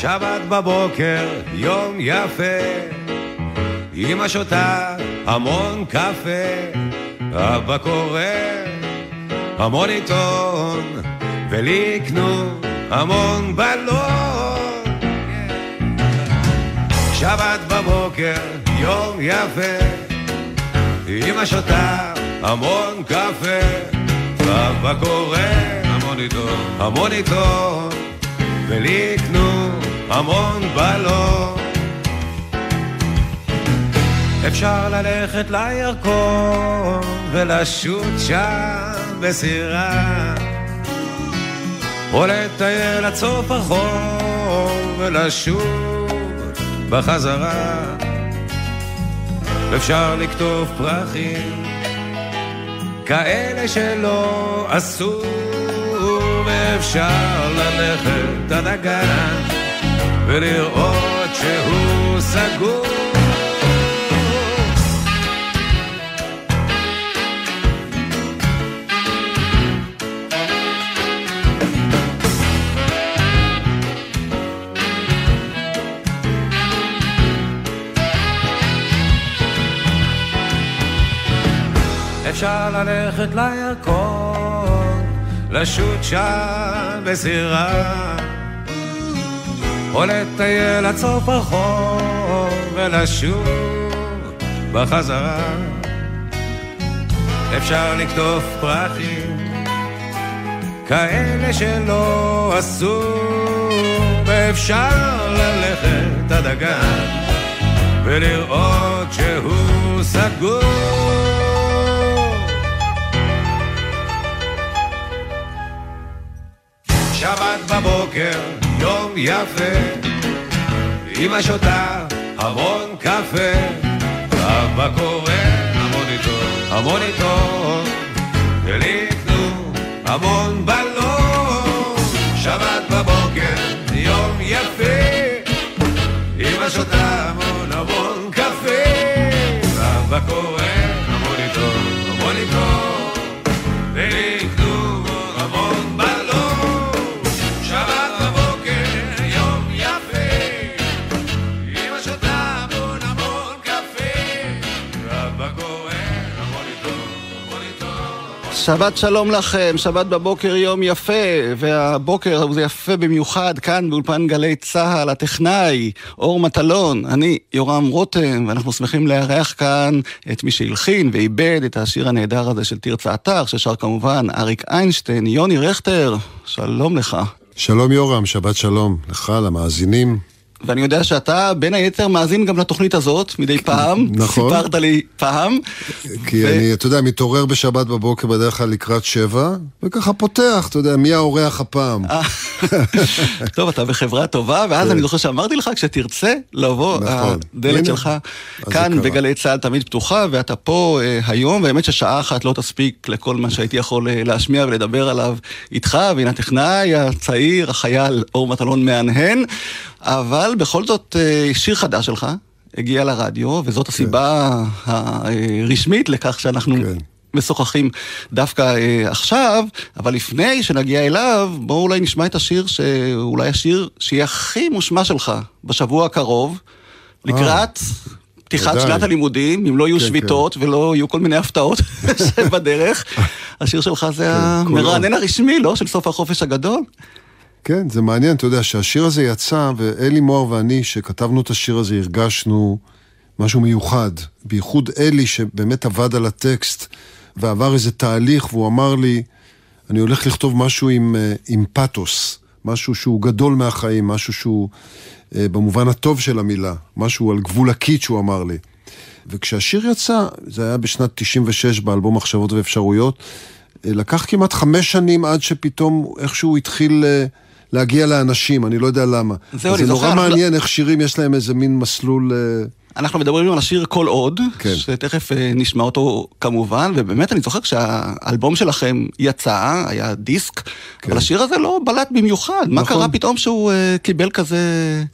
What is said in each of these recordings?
שבת בבוקר, יום יפה, אמא שותה המון קפה, אבא קורא המון עיתון, ולי יקנו המון בלון. שבת בבוקר, יום יפה, אמא שותה המון קפה, אבא קורא המון עיתון, המון עיתון, ולי יקנו המון בלון. אפשר ללכת לירקון ולשוט שם בסירה או לטייל עד סוף החור ולשוב בחזרה אפשר לקטוף פרחים כאלה שלא עשו ואפשר ללכת עד הגן ולראות שהוא סגור. אפשר ללכת לירקון, לשוט שם בסירה, או לטייל עד סוף החור ולשוב בחזרה. אפשר לקטוף פרחים, כאלה שלא עשו, ואפשר ללכת עד הגן ולראות שהוא סגור. שבת בבוקר, יום יפה, אמא שותה המון קפה, אבא קורא המון עיתון, המון עיתון, ולי יקנו המון בלון. שבת בבוקר, יום יפה, אמא שותה המון המון קפה, ואבא קורא שבת שלום לכם, שבת בבוקר יום יפה, והבוקר זה יפה במיוחד כאן באולפן גלי צה"ל, הטכנאי, אור מטלון, אני יורם רותם, ואנחנו שמחים לארח כאן את מי שהלחין ואיבד את השיר הנהדר הזה של תרצה אתר, ששר כמובן אריק איינשטיין, יוני רכטר, שלום לך. שלום יורם, שבת שלום לך, למאזינים. ואני יודע שאתה בין היתר מאזין גם לתוכנית הזאת מדי פעם. נכון. סיפרת לי פעם. כי ו- אני, אתה יודע, מתעורר בשבת בבוקר בדרך כלל לקראת שבע, וככה פותח, אתה יודע, מי האורח הפעם? אה, טוב, אתה בחברה טובה, ואז אני זוכר שאמרתי לך, כשתרצה לבוא, כן. נכון. הדלת הנה. שלך כאן. בגלי צה"ל תמיד פתוחה, ואתה פה אה, היום, והאמת ששעה אחת לא תספיק לכל מה שהייתי יכול אה, להשמיע ולדבר עליו איתך, והנה הטכנאי הצעיר, החייל אור מטלון מהנהן, אבל בכל זאת, אה, שיר חדש שלך. הגיע לרדיו, וזאת הסיבה הרשמית לכך שאנחנו כן. משוחחים דווקא אה, עכשיו, אבל לפני שנגיע אליו, בואו אולי נשמע את השיר שאולי השיר שיהיה הכי מושמע שלך בשבוע הקרוב, לקראת פתיחת ודאי. שנת הלימודים, אם לא יהיו כן, שביתות ולא יהיו כל מיני הפתעות שבדרך. השיר שלך זה כן, המרענן הרשמי, לא? של סוף החופש הגדול? כן, זה מעניין, אתה יודע, שהשיר הזה יצא, ואלי מוהר ואני, שכתבנו את השיר הזה, הרגשנו משהו מיוחד. בייחוד אלי, שבאמת עבד על הטקסט, ועבר איזה תהליך, והוא אמר לי, אני הולך לכתוב משהו עם, אה, עם פתוס, משהו שהוא גדול מהחיים, משהו שהוא אה, במובן הטוב של המילה, משהו על גבול הקיט שהוא אמר לי. וכשהשיר יצא, זה היה בשנת 96 באלבום מחשבות ואפשרויות, אה, לקח כמעט חמש שנים עד שפתאום איכשהו התחיל להגיע לאנשים, אני לא יודע למה. זהו, אז אני זה זוכר, נורא אנחנו- מעניין איך שירים יש להם איזה מין מסלול... אנחנו מדברים על השיר כל עוד, כן. שתכף אה, נשמע אותו כמובן, ובאמת אני זוכר כשהאלבום שלכם יצא, היה דיסק, אבל השיר הזה לא בלט במיוחד, מה נכון. קרה פתאום שהוא אה, קיבל כזה...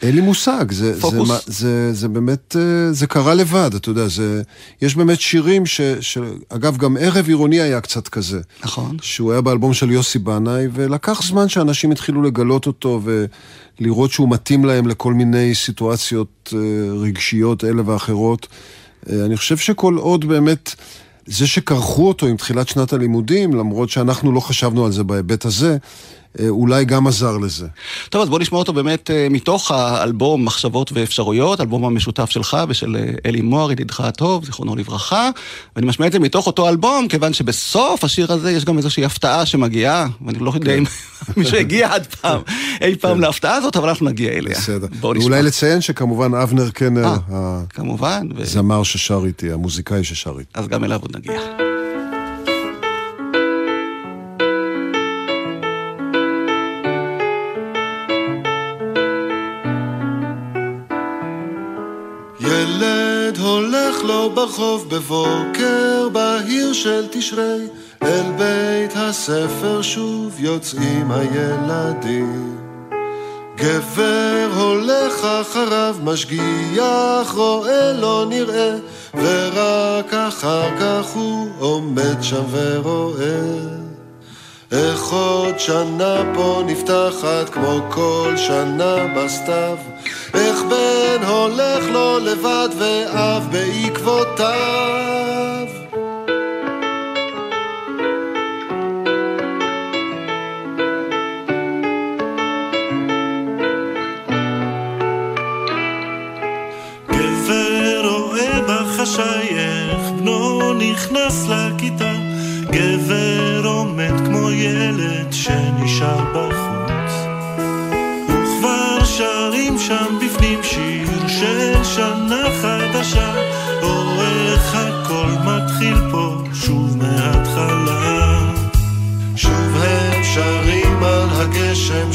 אין לי מושג, זה, זה, פוקוס. מה- זה, זה באמת, אה, זה קרה לבד, אתה יודע, זה, יש באמת שירים ש, ש... אגב, גם ערב עירוני היה קצת כזה. נכון. שהוא היה באלבום של יוסי בנאי, ולקח זמן שאנשים התחילו לגלות אותו לראות שהוא מתאים להם לכל מיני סיטואציות רגשיות אלה ואחרות. אני חושב שכל עוד באמת... זה שכרכו אותו עם תחילת שנת הלימודים, למרות שאנחנו לא חשבנו על זה בהיבט הזה, אה, אולי גם עזר לזה. טוב, אז בוא נשמע אותו באמת אה, מתוך האלבום מחשבות ואפשרויות, אלבום המשותף שלך ושל אה, אלי מוהר, ידידך הטוב, זיכרונו לברכה. ואני משמע את זה מתוך אותו אלבום, כיוון שבסוף השיר הזה יש גם איזושהי הפתעה שמגיעה, ואני לא יודע אם כן. מישהו הגיע עד פעם, אי פעם כן. להפתעה הזאת, אבל אנחנו נגיע אליה. בסדר. ואולי לציין שכמובן אבנר קנר. הזמר ששר איתי, המוזיקאי ששר איתי. אז גם אליו עוד נגיע. לו ברחוב בבוקר בהיר של תשרי, אל בית הספר שוב יוצאים הילדים. גבר הולך אחריו, משגיח, רואה לא נראה, ורק אחר כך הוא עומד שם ורואה. איך עוד שנה פה נפתחת כמו כל שנה בסתיו איך בן הולך לו לבד ואב בעקבותיו. גבר רואה בחשייך בנו נכנס לכיתה. גבר עומד כמו ילד שנשאר בחוץ. וכבר שרים שם שנה חדשה או איך הכל מתחיל פה שוב מההתחלה. שוב הם שרים על הגשם,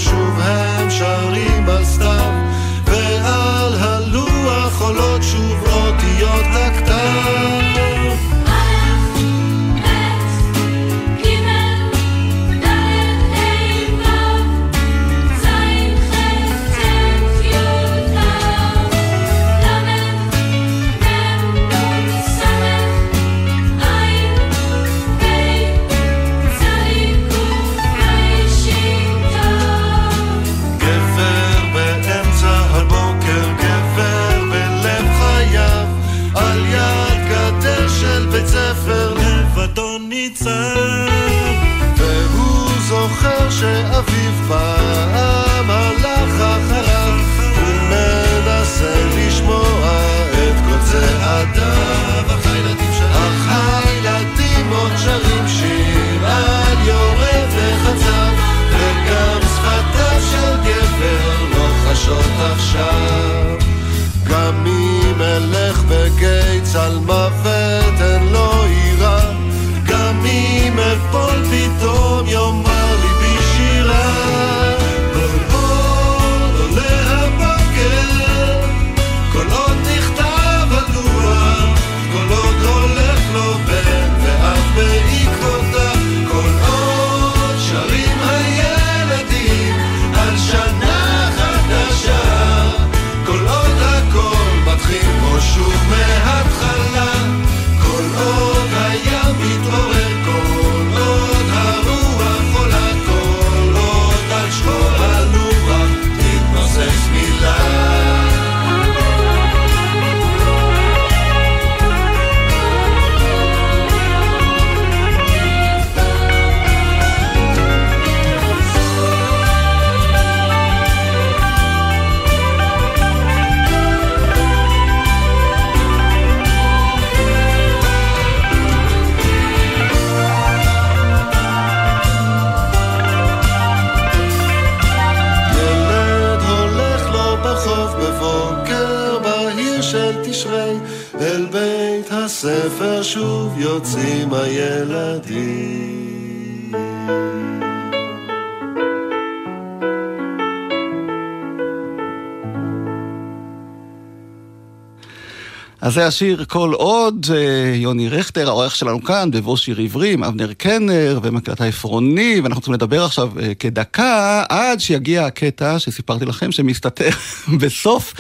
אז זה השיר כל עוד, אה, יוני רכטר, העורך שלנו כאן, בבוא שיר עברי, עם אבנר קנר ומקלט העפרוני, ואנחנו רוצים לדבר עכשיו אה, כדקה, עד שיגיע הקטע שסיפרתי לכם, שמסתתר בסוף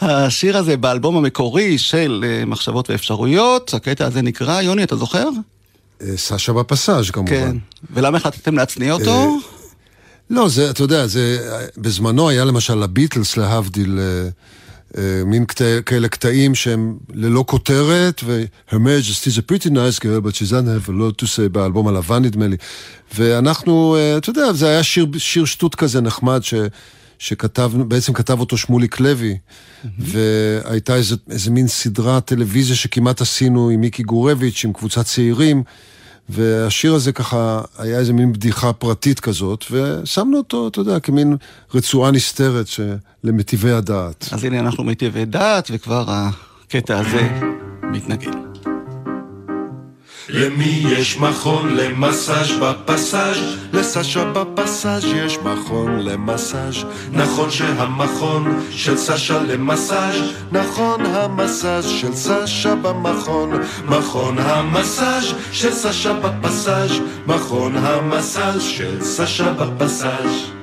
השיר הזה באלבום המקורי של אה, מחשבות ואפשרויות. הקטע הזה נקרא, יוני, אתה זוכר? סשה בפסאז' כמובן. כן, ולמה החלטתם להצניע אותו? לא, זה, אתה יודע, זה, בזמנו היה למשל הביטלס, להבדיל, מין קטע, כאלה קטעים שהם ללא כותרת, ו-Her Majesty is a pretty nice girl, but she doesn't have a lot to say באלבום הלבן נדמה לי. ואנחנו, אה, אתה יודע, זה היה שיר, שיר שטות כזה נחמד, ש... שכתב, בעצם כתב אותו שמוליק לוי, mm-hmm. והייתה איזה, איזה מין סדרת טלוויזיה שכמעט עשינו עם מיקי גורביץ', עם קבוצת צעירים, והשיר הזה ככה היה איזה מין בדיחה פרטית כזאת, ושמנו אותו, אתה יודע, כמין רצועה נסתרת למטיבי הדעת. אז הנה אנחנו מטיבי דעת, וכבר הקטע הזה מתנגן. למי יש מכון למסאז' בפסאז'? לסשה בפסאז' יש מכון למסאז'. נכון שהמכון של סשה למסאז', נכון המסאז' של סשה במכון. מכון המסאז' של סשה בפסאז', מכון המסאז' של סשה בפסאז'.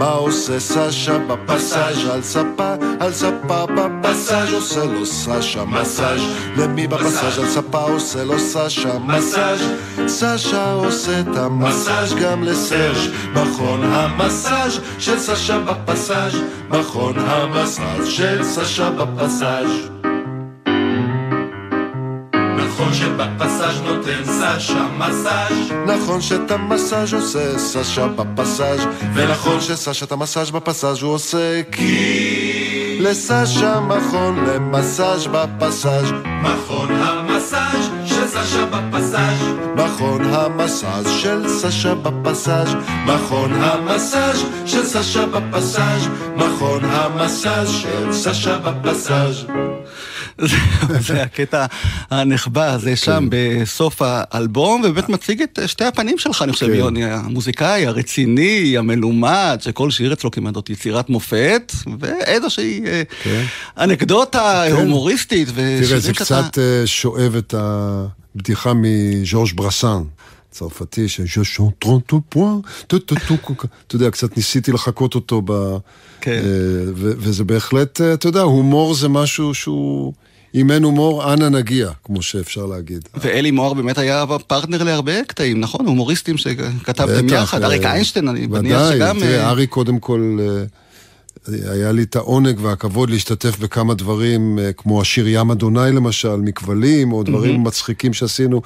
מה עושה סשה בפסאז' על ספה, על ספה בפסאז' עושה לו סשה מסאז' למי בפסאז' על ספה עושה לו סשה מסאז' סשה עושה את המסאז' גם לסרש מכון המסאז' של סשה בפסאז' מכון המסאז' של סשה בפסאז' שבפסאז' נותן סשה מסאז' נכון שאת המסאז' עושה סשה בפסאז' ונכון שסשה את המסאז' בפסאז' הוא עושה כי לסשה מכון למסאז' בפסאז' מכון המסאז' של סשה בפסאז' מכון המסאז' של סשה בפסאז' מכון המסאז' של סשה בפסאז' מכון המסאז' של סשה בפסאז' זה הקטע הנחבא הזה שם כן. בסוף האלבום, ובאמת מציג את שתי הפנים שלך, אני חושב, כן. יוני, המוזיקאי, הרציני, המלומד, שכל שיר אצלו כמעט זאת יצירת מופת, ואיזושהי אה, כן. אנקדוטה הומוריסטית. תראה, זה קצת אה, שואב את הבדיחה מז'ורג' ברסן. צרפתי, שז'ו טרונטו פואן, אתה יודע, קצת ניסיתי לחקות אותו ב... כן. אה, וזה בהחלט, אתה יודע, הומור זה משהו שהוא... אם אין הומור, אנה נגיע, כמו שאפשר להגיד. ואלי מוהר באמת היה פרטנר להרבה קטעים, נכון? הומוריסטים שכתבתם יחד. אריק אה, איינשטיין, אני מניח שגם... ודאי, תראה, אה, אריק קודם כל... אה, היה לי את העונג והכבוד להשתתף בכמה דברים, כמו השיר ים אדוני למשל, מכבלים, או דברים מצחיקים שעשינו.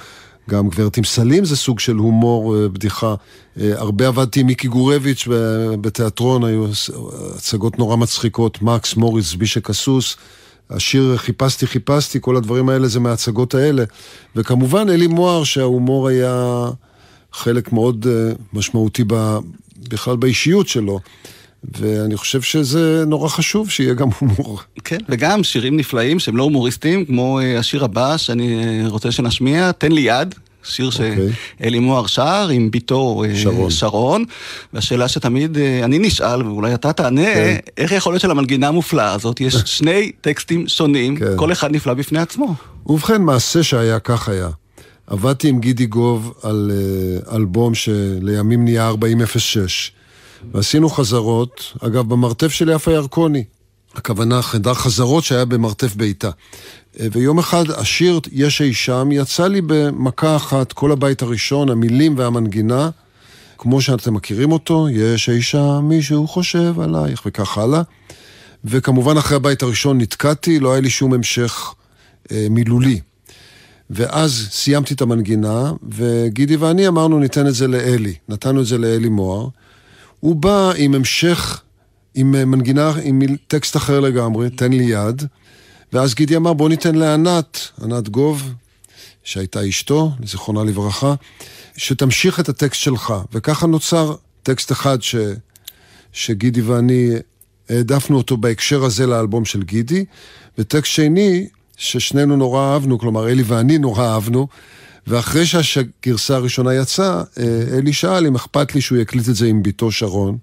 גם גברת עם סלים זה סוג של הומור, בדיחה. הרבה עבדתי עם מיקי גורביץ' בתיאטרון, היו הצגות נורא מצחיקות, מקס, מוריס, בישק הסוס. השיר חיפשתי חיפשתי, כל הדברים האלה זה מההצגות האלה. וכמובן אלי מוהר שההומור היה חלק מאוד uh, משמעותי ב, בכלל באישיות שלו. ואני חושב שזה נורא חשוב שיהיה גם הומור. כן, וגם שירים נפלאים שהם לא הומוריסטים, כמו uh, השיר הבא שאני uh, רוצה שנשמיע, תן לי יד, שיר okay. אוקיי. שאלי מוהר שר עם ביתו אה, שרון. שרון, והשאלה שתמיד אה, אני נשאל, ואולי אתה תענה, okay. כן. איך יכול להיות שלמנגינה המופלאה הזאת יש שני טקסטים שונים, okay. כן. כל אחד נפלא בפני עצמו? ובכן, מעשה שהיה כך היה. עבדתי עם גידי גוב על uh, אלבום שלימים נהיה 4006, ועשינו חזרות, אגב, במרתף של יפה ירקוני. הכוונה חדר חזרות שהיה במרתף ביתה. ויום אחד השיר "יש אי שם" יצא לי במכה אחת, כל הבית הראשון, המילים והמנגינה, כמו שאתם מכירים אותו, יש אי שם מישהו חושב עלייך, וכך הלאה. וכמובן אחרי הבית הראשון נתקעתי, לא היה לי שום המשך אה, מילולי. ואז סיימתי את המנגינה, וגידי ואני אמרנו ניתן את זה לאלי. נתנו את זה לאלי מוהר. הוא בא עם המשך, עם אה, מנגינה, עם טקסט אחר לגמרי, תן לי יד. ואז גידי אמר, בוא ניתן לענת, ענת גוב, שהייתה אשתו, זיכרונה לברכה, שתמשיך את הטקסט שלך. וככה נוצר טקסט אחד ש, שגידי ואני העדפנו אותו בהקשר הזה לאלבום של גידי, וטקסט שני, ששנינו נורא אהבנו, כלומר אלי ואני נורא אהבנו, ואחרי שהגרסה הראשונה יצאה, אה, אלי שאל אם אכפת לי שהוא יקליט את זה עם בתו שרון.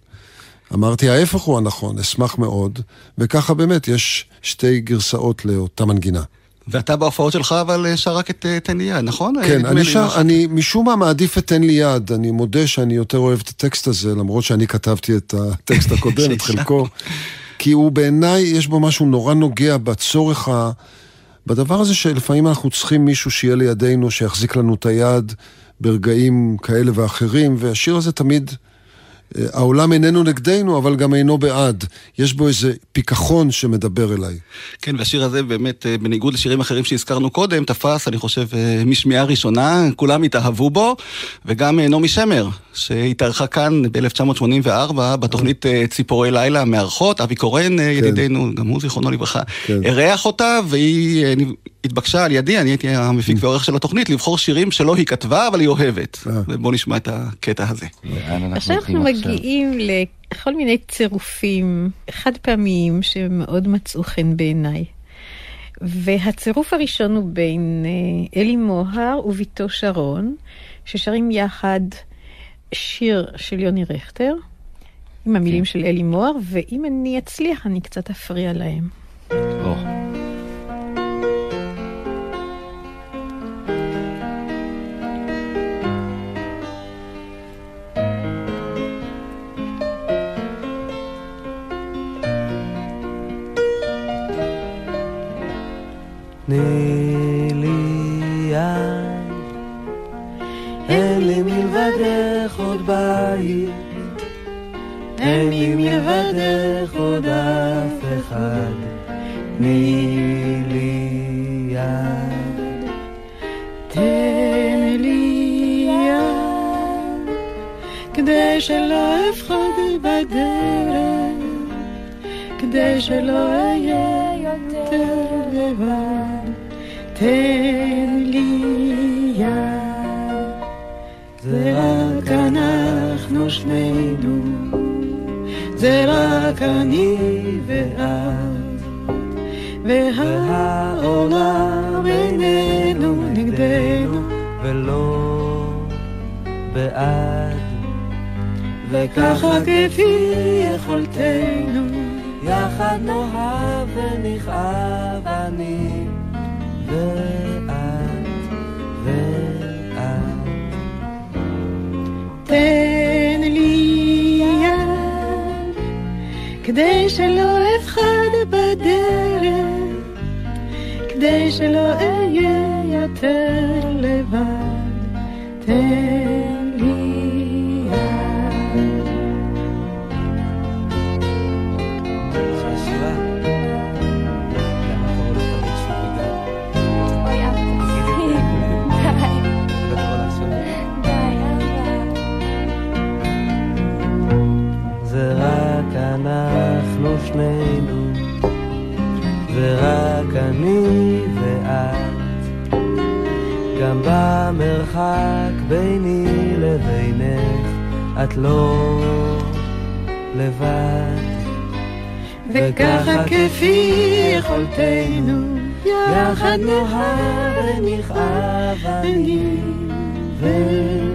אמרתי, ההפך הוא הנכון, אשמח מאוד, וככה באמת יש שתי גרסאות לאותה מנגינה. ואתה בהופעות שלך אבל אה, שר רק את אה, תן לי יד, נכון? כן, אני שר, אני משום מה מעדיף את תן לי יד. אני מודה שאני יותר אוהב את הטקסט הזה, למרות שאני כתבתי את הטקסט הקודם, את חלקו. כי הוא בעיניי, יש בו משהו נורא נוגע בצורך בדבר הזה שלפעמים אנחנו צריכים מישהו שיהיה לידינו, שיחזיק לנו את היד ברגעים כאלה ואחרים, והשיר הזה תמיד... אה, העולם איננו נגדנו, אבל גם אינו בעד. יש בו איזה פיכחון שמדבר אליי. כן, והשיר הזה באמת, אה, בניגוד לשירים אחרים שהזכרנו קודם, תפס, אני חושב, אה, משמיעה ראשונה, כולם התאהבו בו, וגם נעמי שמר, שהתארחה כאן ב-1984 בתוכנית ציפורי לילה מארחות, אבי קורן, כן. ידידנו, גם הוא זיכרונו לברכה, כן. אירח אותה, והיא התבקשה על ידי, אני הייתי המפיק ועורך של התוכנית, לבחור שירים שלא היא כתבה, אבל היא אוהבת. ובואו נשמע את הקטע הזה. עכשיו אנחנו מגיעים לכל מיני צירופים חד פעמיים שמאוד מצאו חן בעיניי. והצירוף הראשון הוא בין אה, אלי מוהר וביתו שרון, ששרים יחד שיר של יוני רכטר, עם המילים כן. של אלי מוהר, ואם אני אצליח אני קצת אפריע להם. כפי יכולתנו, יחד נאהב ונכאב אני ואת.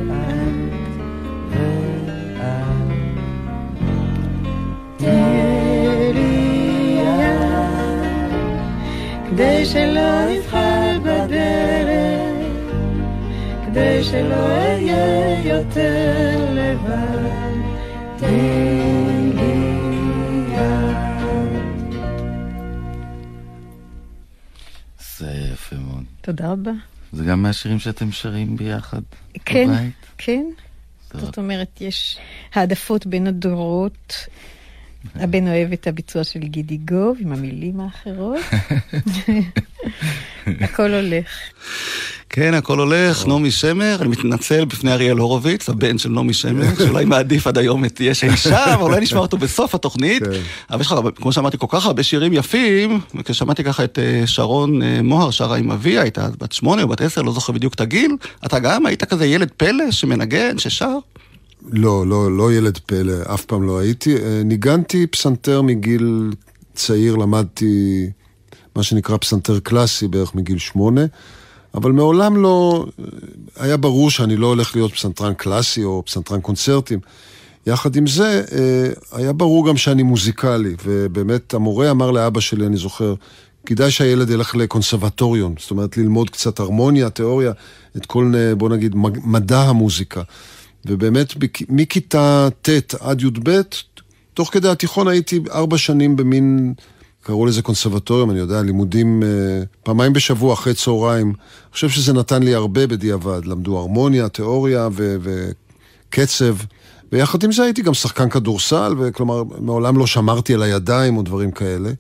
כדי שלא נבחר בדרך, כדי שלא אהיה יותר לבד, תן תודה רבה. זה גם מהשירים שאתם שרים ביחד כן, בבית? כן. זאת אומרת, יש העדפות בין הדורות. הבן אוהב את הביצוע של גידי גוב עם המילים האחרות. הכל הולך. כן, הכל הולך, נעמי שמר, אני מתנצל בפני אריאל הורוביץ, הבן של נעמי שמר, שאולי מעדיף עד היום את יש אישה, אבל אולי נשמע אותו בסוף התוכנית. כן. אבל יש לך, כמו שאמרתי, כל כך הרבה שירים יפים, וכששמעתי ככה את אה, שרון אה, מוהר שרה עם אביה, הייתה בת שמונה או בת עשר, לא זוכר בדיוק את הגיל, אתה גם היית כזה ילד פלא שמנגן, ששר? לא, לא, לא ילד פלא, אף פעם לא הייתי. אה, ניגנתי פסנתר מגיל צעיר, למדתי מה שנקרא פסנתר קלאסי בערך מגיל שמונה, אבל מעולם לא... אה, היה ברור שאני לא הולך להיות פסנתרן קלאסי או פסנתרן קונצרטים. יחד עם זה, אה, היה ברור גם שאני מוזיקלי, ובאמת המורה אמר לאבא שלי, אני זוכר, כדאי שהילד ילך לקונסרבטוריון, זאת אומרת ללמוד קצת הרמוניה, תיאוריה, את כל, בוא נגיד, מדע המוזיקה. ובאמת מכיתה ט' עד י"ב, תוך כדי התיכון הייתי ארבע שנים במין קראו לזה קונסרבטוריום, אני יודע, לימודים אה, פעמיים בשבוע אחרי צהריים. אני חושב שזה נתן לי הרבה בדיעבד. למדו הרמוניה, תיאוריה ו- וקצב. ויחד עם זה הייתי גם שחקן כדורסל, וכלומר, מעולם לא שמרתי על הידיים או דברים כאלה.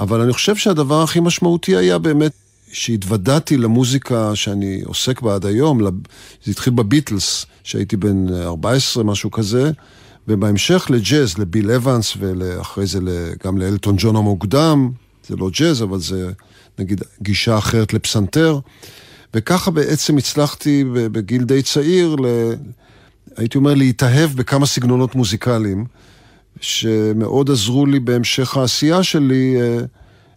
אבל אני חושב שהדבר הכי משמעותי היה באמת שהתוודעתי למוזיקה שאני עוסק בה עד היום, זה התחיל בביטלס, שהייתי בן 14, משהו כזה, ובהמשך לג'אז, לביל אבנס, ואחרי זה גם לאלטון ג'ון המוקדם, זה לא ג'אז, אבל זה נגיד גישה אחרת לפסנתר. וככה בעצם הצלחתי בגיל די צעיר, ל... הייתי אומר, להתאהב בכמה סגנונות מוזיקליים, שמאוד עזרו לי בהמשך העשייה שלי.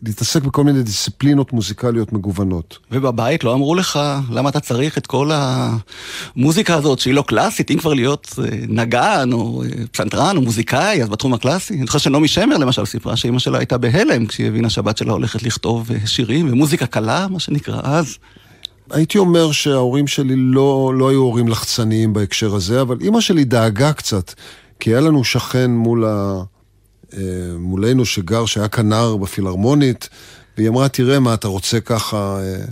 להתעסק בכל מיני דיסציפלינות מוזיקליות מגוונות. ובבית לא אמרו לך למה אתה צריך את כל המוזיקה הזאת שהיא לא קלאסית, אם כבר להיות אה, נגן או אה, פסנתרן או מוזיקאי, אז בתחום הקלאסי. אני זוכר שנעמי שמר למשל סיפרה שאימא שלה הייתה בהלם כשהיא הבינה שהבת שלה הולכת לכתוב אה, שירים ומוזיקה קלה, מה שנקרא אז. הייתי אומר שההורים שלי לא, לא היו הורים לחצניים בהקשר הזה, אבל אימא שלי דאגה קצת, כי היה לנו שכן מול ה... אה, מולנו שגר, שהיה כנר בפילהרמונית, והיא אמרה, תראה מה אתה רוצה ככה... אה,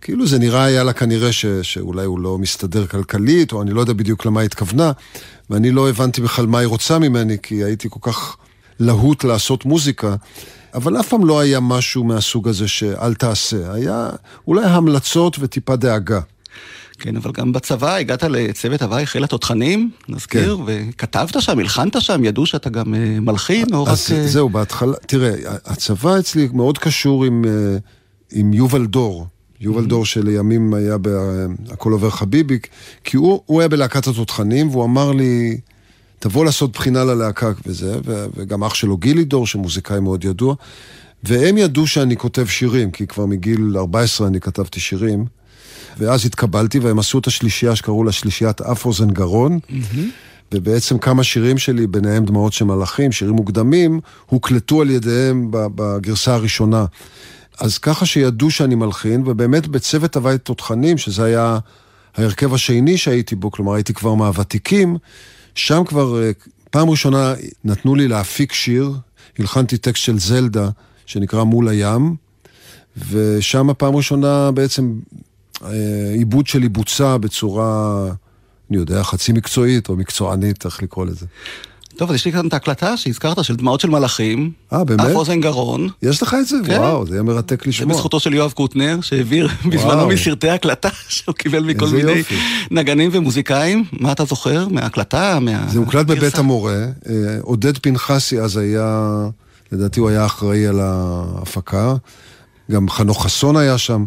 כאילו זה נראה היה לה כנראה ש, שאולי הוא לא מסתדר כלכלית, או אני לא יודע בדיוק למה היא התכוונה, ואני לא הבנתי בכלל מה היא רוצה ממני, כי הייתי כל כך להוט לעשות מוזיקה, אבל אף פעם לא היה משהו מהסוג הזה שאל תעשה. היה אולי המלצות וטיפה דאגה. כן, אבל גם בצבא הגעת לצוות הוואי חיל התותחנים, נזכיר, כן. וכתבת שם, הלחנת שם, ידעו שאתה גם uh, מלחין, או אז רק... אז זהו, בהתחלה, תראה, הצבא אצלי מאוד קשור עם, uh, עם יובל דור. יובל mm-hmm. דור שלימים היה ב"הכל עובר חביבי", כי הוא, הוא היה בלהקת התותחנים, והוא אמר לי, תבוא לעשות בחינה ללהקה וזה, וגם אח שלו גילי דור, שמוזיקאי מאוד ידוע, והם ידעו שאני כותב שירים, כי כבר מגיל 14 אני כתבתי שירים. ואז התקבלתי, והם עשו את השלישייה שקראו לה שלישיית אף אוזן גרון. Mm-hmm. ובעצם כמה שירים שלי, ביניהם דמעות של מלאכים, שירים מוקדמים, הוקלטו על ידיהם בגרסה הראשונה. אז ככה שידעו שאני מלחין, ובאמת בצוות הבית תותחנים, שזה היה ההרכב השני שהייתי בו, כלומר הייתי כבר מהוותיקים, שם כבר אה, פעם ראשונה נתנו לי להפיק שיר, הלחנתי טקסט של זלדה, שנקרא מול הים, ושם פעם ראשונה בעצם העיבוד שלי בוצע בצורה, אני יודע, חצי מקצועית או מקצוענית, איך לקרוא לזה. טוב, אז יש לי כאן את ההקלטה שהזכרת של דמעות של מלאכים. אה, באמת? אף אוזן גרון. יש לך את זה? כן. וואו, זה יהיה מרתק לשמוע. זה בזכותו של יואב קוטנר, שהעביר בזמנו מסרטי הקלטה שהוא קיבל מכל מיני יופי. נגנים ומוזיקאים. מה אתה זוכר מההקלטה, מה... זה הוקלט בבית המורה. אה, עודד פנחסי אז היה, לדעתי הוא היה אחראי על ההפקה. גם חנוך חסון היה שם.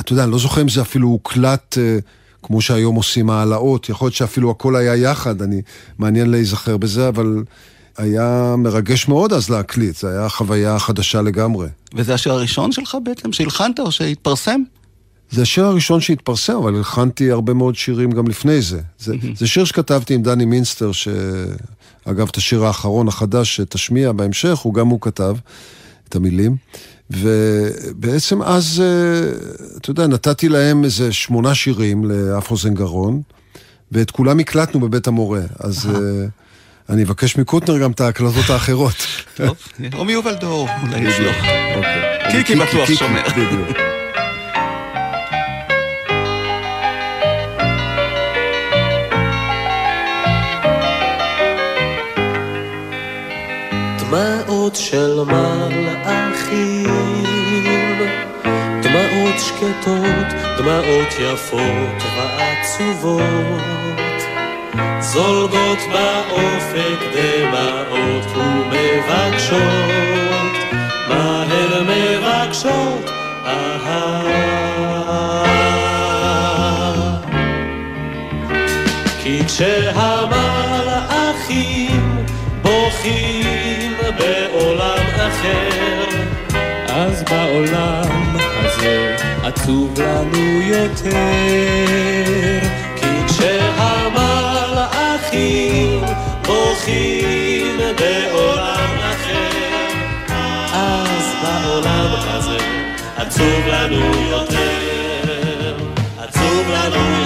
אתה יודע, אני לא זוכר אם זה אפילו הוקלט אה, כמו שהיום עושים העלאות, יכול להיות שאפילו הכל היה יחד, אני מעניין להיזכר בזה, אבל היה מרגש מאוד אז להקליט, זו הייתה חוויה חדשה לגמרי. וזה השיר הראשון שלך בעצם, שהלחנת או שהתפרסם? זה השיר הראשון שהתפרסם, אבל הלחנתי הרבה מאוד שירים גם לפני זה. זה, זה שיר שכתבתי עם דני מינסטר, שאגב, את השיר האחרון החדש שתשמיע בהמשך, הוא גם הוא כתב את המילים. ובעצם אז, אה, אתה יודע, נתתי להם איזה שמונה שירים לאף אוזן גרון, ואת כולם הקלטנו בבית המורה. אז אה, אני אבקש מקוטנר גם את ההקלטות האחרות. טוב, או מיובל דור, אולי יש לו. אוקיי. קיקי בטוח שומר. דמעות של מלאכים, דמעות שקטות, דמעות יפות ועצובות, זולגות באופק דמעות ומבקשות, מה הן מבקשות? אהה. כי כשהמלאכים אז בעולם הזה עצוב לנו יותר, כי כשהמלאכים בוכים בעולם אחר, אז בעולם הזה עצוב לנו יותר, עצוב לנו יותר.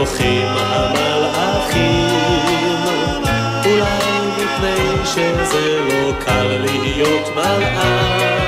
בוכים המלאכים? אולי מפני שזה לא קל להיות מלאך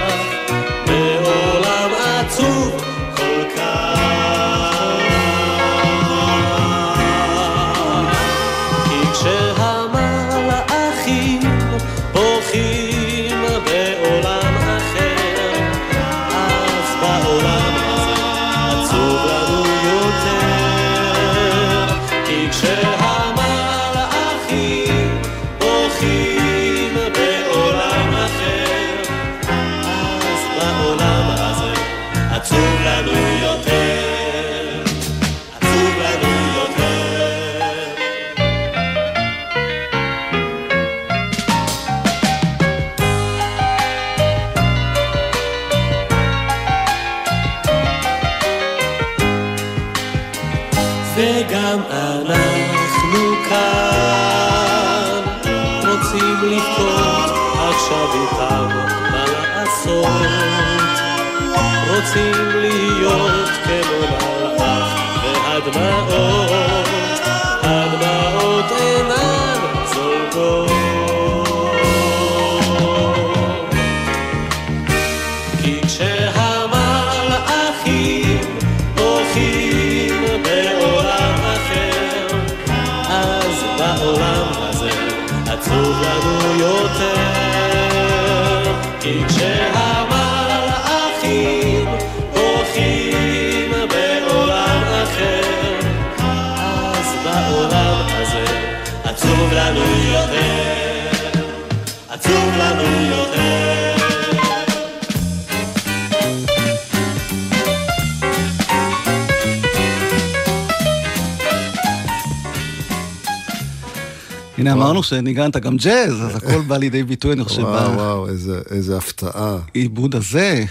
רוצים להיות כמו מלאך, והדמעות, הנה אמרנו שניגנת גם ג'אז, אז הכל בא לידי ביטוי, אני חושב. וואו, וואו, איזה הפתעה. העיבוד הזה,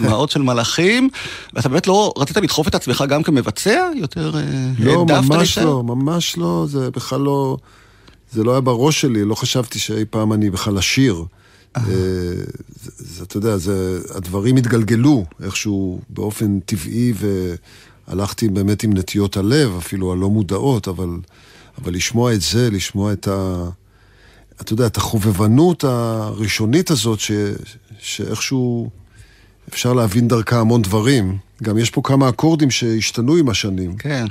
דמעות של מלאכים, ואתה באמת לא רצית לדחוף את עצמך גם כמבצע? יותר אה, לא, ממש לא, ממש לא, זה בכלל לא... זה לא היה בראש שלי, לא חשבתי שאי פעם אני בכלל אשיר. אה. אה, אתה יודע, זה, הדברים התגלגלו איכשהו באופן טבעי, והלכתי באמת עם נטיות הלב, אפילו הלא מודעות, אבל, אבל לשמוע את זה, לשמוע את ה... אתה יודע, את החובבנות הראשונית הזאת, ש, שאיכשהו אפשר להבין דרכה המון דברים. גם יש פה כמה אקורדים שהשתנו עם השנים. כן.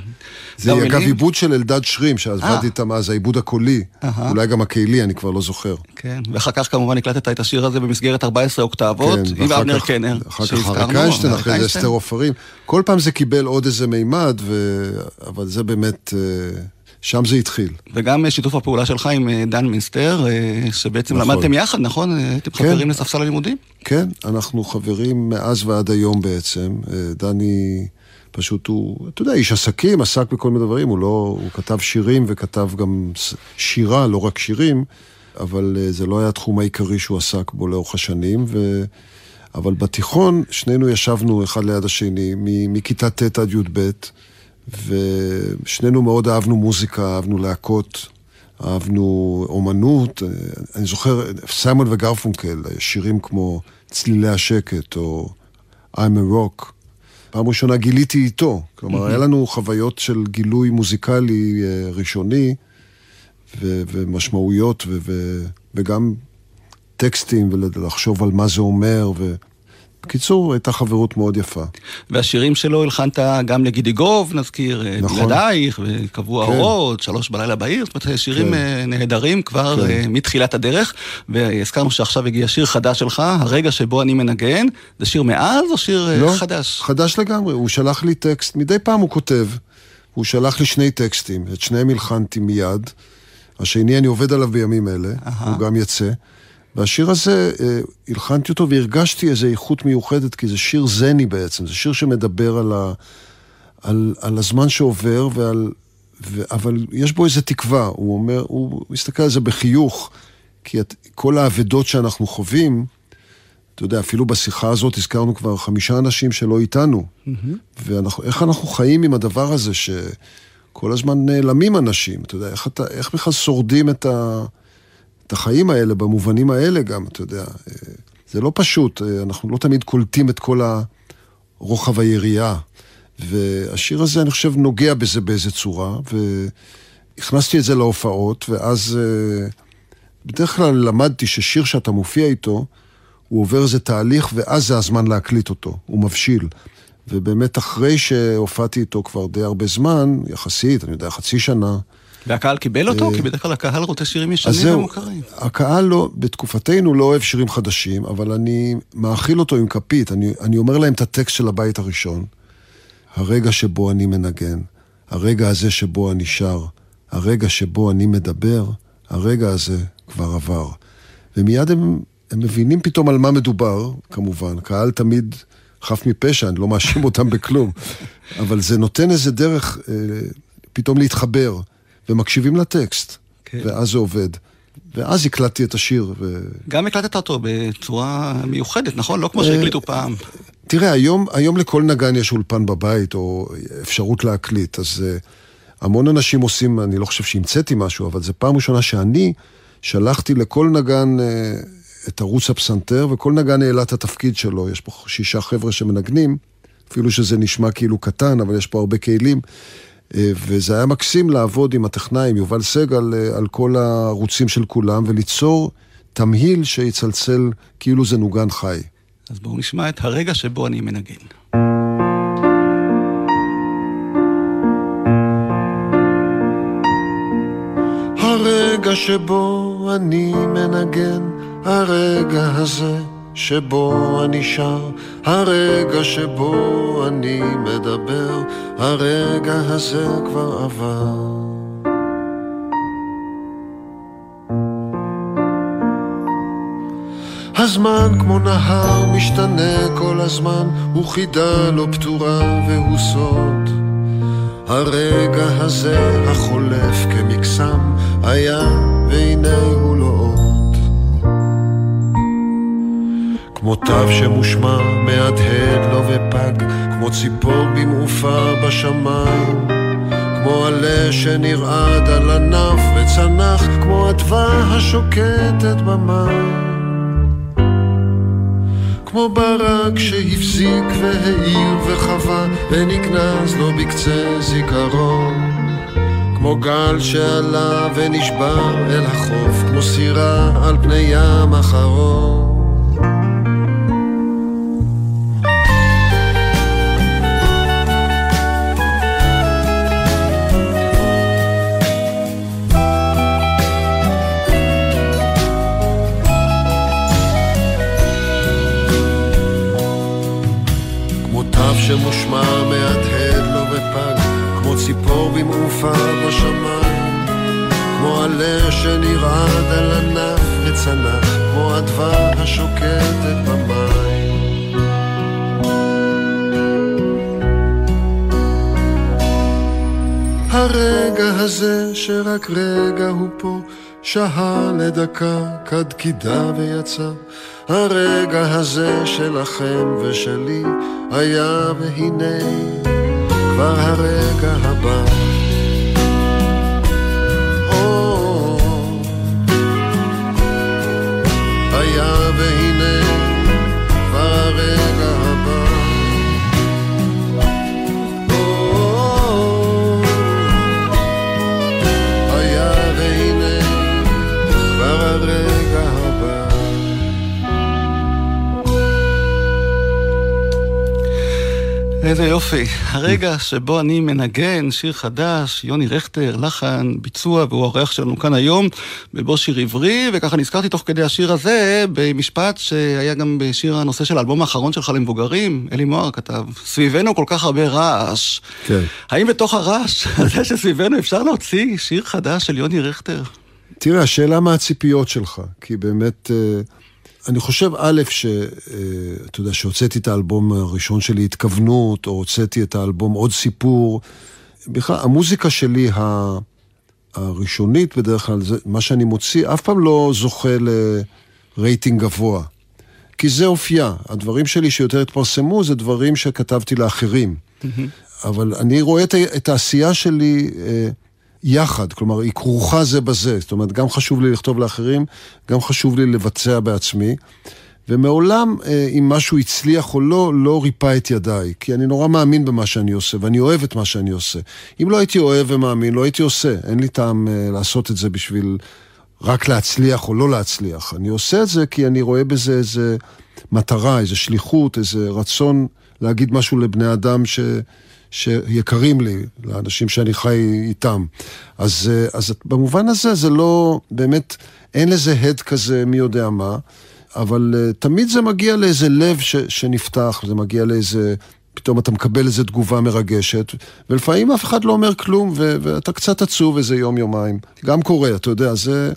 זה אגב מילים... עיבוד של אלדד שרים, שעבד אה. איתם אז, העיבוד הקולי. אה. אולי גם הקהילי, אני כבר לא זוכר. כן, ואחר כך כמובן הקלטת את השיר הזה במסגרת 14 אוקטבות, כן, עם אבנר קנר, אחר כך אריק איינשטיין, אחרי זה אסתר עופרים. כל פעם זה קיבל עוד איזה מימד, ו... אבל זה באמת... אה, שם זה התחיל. וגם שיתוף הפעולה שלך עם אה, דן מינסטר, אה, שבעצם נכון. למדתם יחד, נכון? הייתם כן. חברים לספסל הלימודים? כן, אנחנו חברים מאז ועד היום בעצם. אה, דני פשוט הוא, אתה יודע, איש עסקים, עסק בכל מיני דברים, הוא לא, הוא כתב שירים וכתב גם שירה, לא רק שירים, אבל זה לא היה התחום העיקרי שהוא עסק בו לאורך השנים, ו... אבל בתיכון שנינו ישבנו אחד ליד השני, מכיתה ט' עד י"ב. ושנינו מאוד אהבנו מוזיקה, אהבנו להקות, אהבנו אומנות. אני זוכר, סיימון וגרפונקל, שירים כמו צלילי השקט או I'm a Rock. פעם ראשונה גיליתי איתו, כלומר, היה לנו חוויות של גילוי מוזיקלי אה, ראשוני, ו- ומשמעויות, ו- ו- וגם טקסטים, ולחשוב על מה זה אומר, ו- בקיצור, הייתה חברות מאוד יפה. והשירים שלו הלחנת גם לגידיגוב, נזכיר, אה, נכון. בלעדייך, וקבוע כן. אורות, שלוש בלילה בעיר, זאת אומרת, שירים כן. אה, נהדרים כבר כן. אה, מתחילת הדרך, והזכרנו שעכשיו הגיע שיר חדש שלך, הרגע שבו אני מנגן, זה שיר מאז או שיר לא, חדש? חדש לגמרי, הוא שלח לי טקסט, מדי פעם הוא כותב, הוא שלח לי שני טקסטים, את שניהם הלחנתי מיד, השני אני עובד עליו בימים אלה, Aha. הוא גם יצא. והשיר הזה, אה, הלחנתי אותו והרגשתי איזו איכות מיוחדת, כי זה שיר זני בעצם, זה שיר שמדבר על, ה, על, על הזמן שעובר, ועל, ו, אבל יש בו איזו תקווה, הוא אומר, הוא מסתכל על זה בחיוך, כי את, כל האבדות שאנחנו חווים, אתה יודע, אפילו בשיחה הזאת הזכרנו כבר חמישה אנשים שלא איתנו, mm-hmm. ואיך אנחנו חיים עם הדבר הזה שכל הזמן נעלמים אנשים, אתה יודע, איך, אתה, איך בכלל שורדים את ה... את החיים האלה, במובנים האלה גם, אתה יודע. זה לא פשוט, אנחנו לא תמיד קולטים את כל הרוחב היריעה. והשיר הזה, אני חושב, נוגע בזה באיזה צורה, והכנסתי את זה להופעות, ואז בדרך כלל למדתי ששיר שאתה מופיע איתו, הוא עובר איזה תהליך, ואז זה הזמן להקליט אותו, הוא מבשיל. ובאמת אחרי שהופעתי איתו כבר די הרבה זמן, יחסית, אני יודע, חצי שנה. והקהל קיבל אותו? אה, כי בדרך כלל הקהל רוצה שירים ישנים ומוכרים. הקהל לא, בתקופתנו לא אוהב שירים חדשים, אבל אני מאכיל אותו עם כפית. אני, אני אומר להם את הטקסט של הבית הראשון. הרגע שבו אני מנגן, הרגע הזה שבו אני שר, הרגע שבו אני מדבר, הרגע הזה כבר עבר. ומיד הם, הם מבינים פתאום על מה מדובר, כמובן. קהל תמיד חף מפשע, אני לא מאשים אותם בכלום. אבל זה נותן איזה דרך אה, פתאום להתחבר, ומקשיבים לטקסט, כן. ואז זה עובד. ואז הקלטתי את השיר. ו... גם הקלטת אותו בצורה מיוחדת, נכון? לא כמו שהקליטו פעם. תראה, היום, היום לכל נגן יש אולפן בבית, או אפשרות להקליט, אז uh, המון אנשים עושים, אני לא חושב שהמצאתי משהו, אבל זו פעם ראשונה שאני שלחתי לכל נגן uh, את ערוץ הפסנתר, וכל נגן העלה את התפקיד שלו. יש פה שישה חבר'ה שמנגנים, אפילו שזה נשמע כאילו קטן, אבל יש פה הרבה כלים. אה, וזה היה מקסים לעבוד עם הטכנאי, עם יובל סגל, אה, על כל הערוצים של כולם, וליצור תמהיל שיצלצל כאילו זה נוגן חי. אז בואו נשמע את הרגע שבו אני מנגן. הרגע שבו אני מנגן, הרגע הזה שבו אני שר, הרגע שבו אני מדבר, הרגע הזה כבר עבר. הזמן כמו נהר משתנה כל הזמן, הוא חידה לא פתורה והוא סוד. הרגע הזה החולף כמקסם היה, והנה הוא לא עוד. כמו תו שמושמע, מהדהד לו ופג, כמו ציפור במעופה בשמיים. כמו עלה שנרעד על ענף וצנח, כמו אדווה השוקטת במים. כמו ברק שהפסיק והעיר וחווה ונגנז לו בקצה זיכרון. כמו גל שעלה ונשבר אל החוף, כמו סירה על פני ים אחרון. שמושמע מהדהד לו ופג, כמו ציפור במעופה בשמיים, כמו עלה שנרעד על ענף וצנח, כמו אדווה השוקטת במים. הרגע הזה שרק רגע הוא פה, שהה לדקה, כד קידה ויצא. הרגע הזה שלכם ושלי היה והנה כבר הרגע הבא. היה והנה איזה יופי. הרגע שבו אני מנגן שיר חדש, יוני רכטר, לחן, ביצוע, והוא האורח שלנו כאן היום, בבו שיר עברי, וככה נזכרתי תוך כדי השיר הזה במשפט שהיה גם בשיר הנושא של האלבום האחרון שלך למבוגרים, אלי מוהר כתב, סביבנו כל כך הרבה רעש. כן. האם בתוך הרעש הזה שסביבנו אפשר להוציא שיר חדש של יוני רכטר? תראה, השאלה מה הציפיות שלך, כי באמת... אה, אני חושב, א', שאתה יודע, שהוצאתי את האלבום הראשון שלי, התכוונות, או הוצאתי את האלבום עוד סיפור. בכלל, המוזיקה שלי הראשונית בדרך כלל, זה, מה שאני מוציא, אף פעם לא זוכה לרייטינג גבוה. כי זה אופייה. הדברים שלי שיותר התפרסמו זה דברים שכתבתי לאחרים. אבל אני רואה את, את העשייה שלי... אה, יחד, כלומר, היא כרוכה זה בזה. זאת אומרת, גם חשוב לי לכתוב לאחרים, גם חשוב לי לבצע בעצמי. ומעולם, אה, אם משהו הצליח או לא, לא ריפא את ידיי. כי אני נורא מאמין במה שאני עושה, ואני אוהב את מה שאני עושה. אם לא הייתי אוהב ומאמין, לא הייתי עושה. אין לי טעם אה, לעשות את זה בשביל רק להצליח או לא להצליח. אני עושה את זה כי אני רואה בזה איזה מטרה, איזה שליחות, איזה רצון להגיד משהו לבני אדם ש... שיקרים לי, לאנשים שאני חי איתם. אז, אה, אז במובן הזה זה לא, באמת, אין לזה הד כזה מי יודע מה, אבל uh, תמיד זה מגיע לאיזה לב ש, שנפתח, זה מגיע לאיזה, פתאום אתה מקבל איזה תגובה מרגשת, ולפעמים אף אחד לא אומר כלום, ו, ואתה קצת עצוב איזה יום-יומיים. גם קורה, אתה יודע, זה...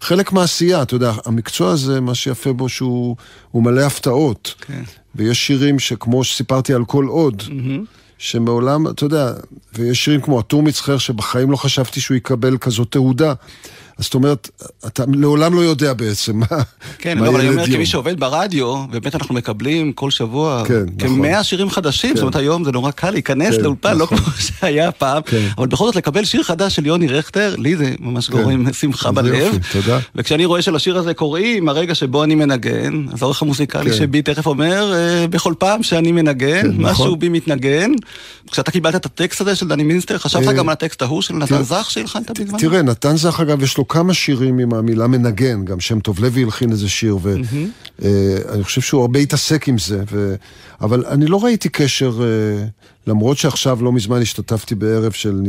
חלק מהעשייה, אתה יודע, המקצוע הזה, מה שיפה בו שהוא מלא הפתעות. כן. ויש שירים שכמו שסיפרתי על כל עוד, mm-hmm. שמעולם, אתה יודע, ויש שירים כמו הטור מצחר, שבחיים לא חשבתי שהוא יקבל כזאת תעודה. אז זאת אומרת, אתה לעולם לא יודע בעצם מה כן, מה לא, אבל אני אומר, כמי שעובד ברדיו, באמת אנחנו מקבלים כל שבוע כן, כמאה נכון. שירים חדשים, כן. זאת אומרת היום זה נורא קל להיכנס כן, לאולפן, לא נכון. לא כמו שהיה פעם, כן. אבל בכל זאת לקבל שיר חדש של יוני רכטר, לי זה ממש כן. גורם שמחה בלב. יופי, תודה. וכשאני רואה שלשיר הזה קוראים, הרגע שבו אני מנגן, אז העורך המוזיקלי כן. שבי תכף אומר, אה, בכל פעם שאני מנגן, כן, משהו נכון. בי מתנגן. כשאתה קיבלת את הטקסט הזה של דני מינסטר, חשבת אה, גם על הטקסט ההוא של נתן זך שהלחנת בזמן? תראה, נתן זך אגב, יש לו לו כמה שירים עם המילה מנגן, גם שם טוב לוי הלחין איזה שיר, ואני mm-hmm. uh, חושב שהוא הרבה התעסק עם זה, ו... אבל אני לא ראיתי קשר, uh, למרות שעכשיו לא מזמן השתתפתי בערב של,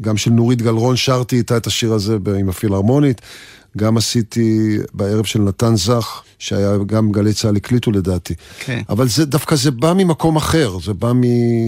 גם של נורית גלרון, שרתי איתה את השיר הזה עם הפילהרמונית, גם עשיתי בערב של נתן זך. שהיה גם גלי צה"ל הקליטו לדעתי. כן. אבל זה דווקא זה בא ממקום אחר, זה בא מ...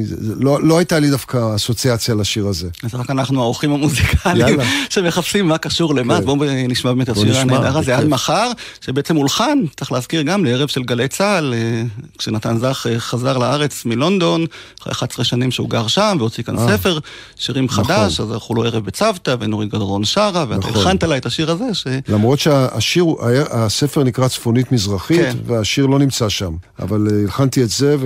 זה, לא, לא הייתה לי דווקא אסוציאציה לשיר הזה. אז רק אנחנו האורחים המוזיקליים שמחפשים מה קשור למה, כן. בואו נשמע באמת את השיר הנהדר הזה עד מחר, שבעצם הולחן, צריך להזכיר גם לערב של גלי צה"ל, אה, כשנתן זך אה, חזר לארץ מלונדון, אחרי 11 שנים שהוא גר שם, והוציא כאן אה. ספר, שירים נכון. חדש, אז הלכו לו ערב בצוותא, ונורית גדרון שרה, ואתה נכון. הכנת לה את השיר הזה. ש... למרות שהשיר, הספר נקרא צפוני צפונית מזרחית, כן. והשיר לא נמצא שם. אבל אה, הלחנתי את זה,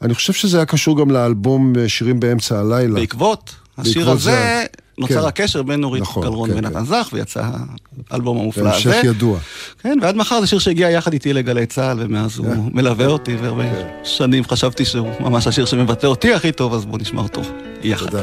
ואני חושב שזה היה קשור גם לאלבום אה, שירים באמצע הלילה. בעקבות השיר הזה... זה... נוצר כן. הקשר בין נורית נכון, גלרון כן, ונתן כן. זך, ויצא האלבום המופלא הזה. המשך ידוע. כן, ועד מחר זה שיר שהגיע יחד איתי לגלי צה"ל, ומאז הוא כן. מלווה אותי, והרבה כן. שנים חשבתי שהוא ממש השיר שמבטא אותי הכי טוב, אז בואו נשמע אותו יחד. תודה.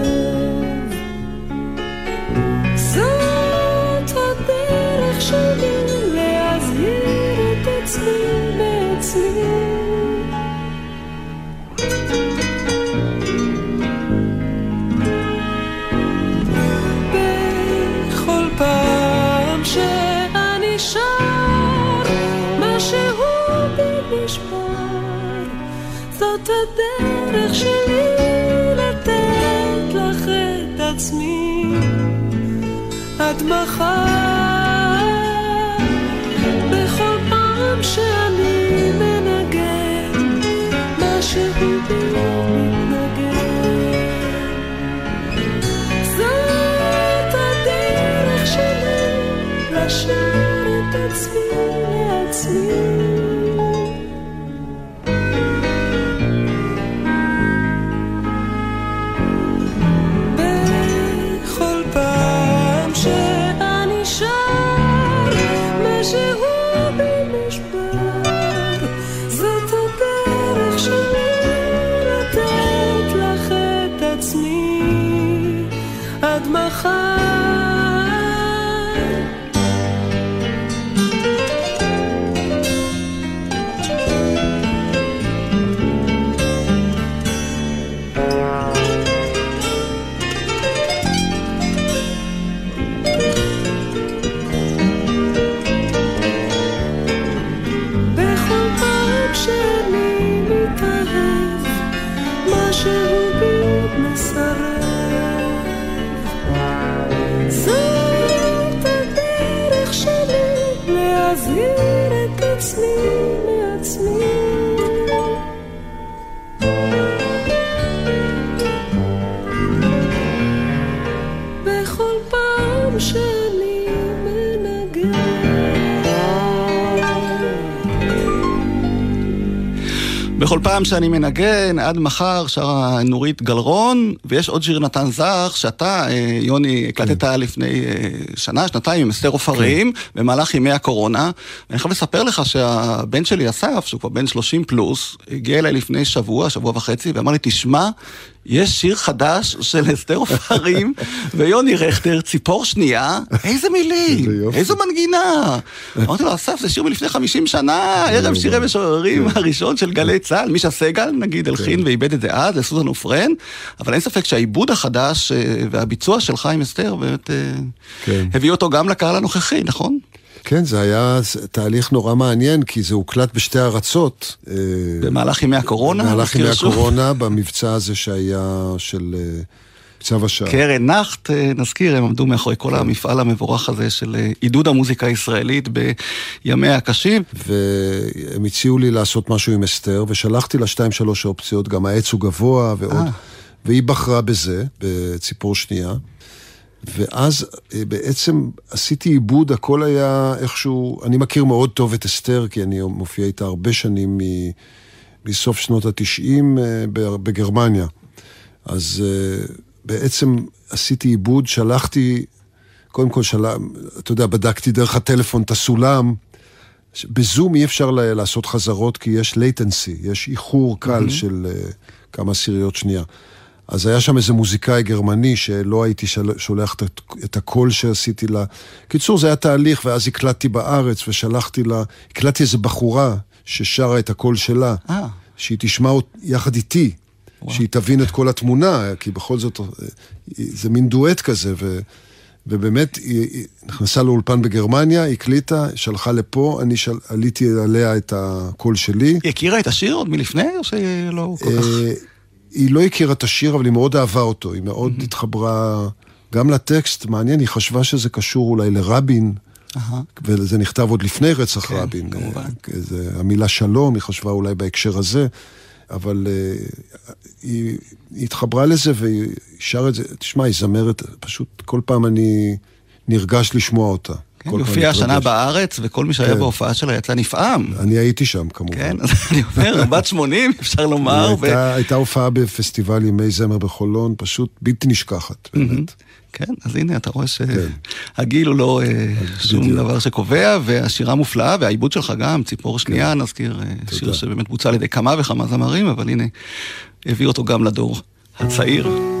מחר בכל פעם שאני מנגן, עד מחר שרה נורית גלרון, ויש עוד שיר נתן זך, שאתה, אה, יוני, הקלטת כן. לפני אה, שנה, שנתיים, עם אסתר עופרים, במהלך ימי הקורונה. ואני חייב לספר לך שהבן שלי, אסף, שהוא כבר בן 30 פלוס, הגיע אליי לפני שבוע, שבוע וחצי, ואמר לי, תשמע, יש שיר חדש של אסתר עופרים ויוני רכטר, ציפור שנייה, איזה מילים. איזו מנגינה. אמרתי לו, אסף, זה שיר מלפני 50 שנה, ערב שירי משוררים הראשון של גלי צה"ל, מישה סגל, נגיד, הלחין ואיבד את זה אז, לסוזן עופרן, אבל אין ספק שהעיבוד החדש אה, והביצוע שלך עם אסתר באמת אה, כן. הביא אותו גם לקהל הנוכחי, נכון? כן, זה היה תהליך נורא מעניין, כי זה הוקלט בשתי ארצות. אה, במהלך ימי הקורונה. במהלך ימי. הקורונה, במבצע הזה שהיה של אה, צו השעה. קרן נחט, אה, נזכיר, הם עמדו מאחורי כל המפעל המבורך הזה של עידוד המוזיקה הישראלית בימיה הקשים. והם הציעו לי לעשות משהו עם אסתר, ושלחתי לה שתיים שלוש אופציות, גם העץ הוא גבוה ועוד. והיא בחרה בזה, בציפור שנייה. ואז אה, בעצם עשיתי עיבוד, הכל היה איכשהו, אני מכיר מאוד טוב את אסתר, כי אני מופיע איתה הרבה שנים מ- מסוף שנות התשעים אה, בגרמניה. אז אה, בעצם עשיתי עיבוד, שלחתי, קודם כל, של... אתה יודע, בדקתי דרך הטלפון את הסולם. בזום אי אפשר לעשות חזרות כי יש latency, יש איחור קל mm-hmm. של uh, כמה עשיריות שנייה. אז היה שם איזה מוזיקאי גרמני שלא הייתי. שולח את, הקול שעשיתי לה. קיצור, זה היה תהליך, ואז הקלטתי בארץ ושלחתי לה, הקלטתי איזה בחורה ששרה את הקול שלה, אה. שהיא תשמע יחד איתי, שהיא תבין את כל התמונה, כי בכל זאת אה, זה מין דואט כזה, ו... ובאמת, היא, היא נכנסה לאולפן בגרמניה, הקליטה, שלחה לפה, אני של, עליתי עליה את הקול שלי. היא הכירה את השיר עוד מלפני, או שלא כל כך... היא לא הכירה את השיר, אבל היא מאוד אהבה אותו, היא מאוד התחברה גם לטקסט, מעניין, היא חשבה שזה קשור אולי לרבין, אהה. וזה נכתב עוד לפני רצח כן, רבין. כמובן. זה, המילה שלום, היא חשבה אולי בהקשר הזה, אבל אה, היא, היא התחברה לזה והיא שרה את זה, תשמע, היא זמרת, פשוט כל פעם אני נרגש לשמוע אותה. כן, היא הופיעה השנה. בארץ, וכל מי שהיה כן. בהופעה שלה יצא נפעם. אני הייתי שם כמובן. כן, אז אני אומר, בת 80, אפשר לומר. ו- הייתה, הופעה בפסטיבל ימי זמר בחולון, פשוט בלתי נשכחת, באמת. כן, אז הנה, אתה רואה כן. שהגיל הוא לא אה, שום. דבר שקובע, והשירה מופלאה, והעיבוד שלך גם, ציפור שנייה, נזכיר, אה, שיר כן. שבאמת בוצע על ידי כמה וכמה זמרים, אבל הנה, הביא אותו גם לדור הצעיר.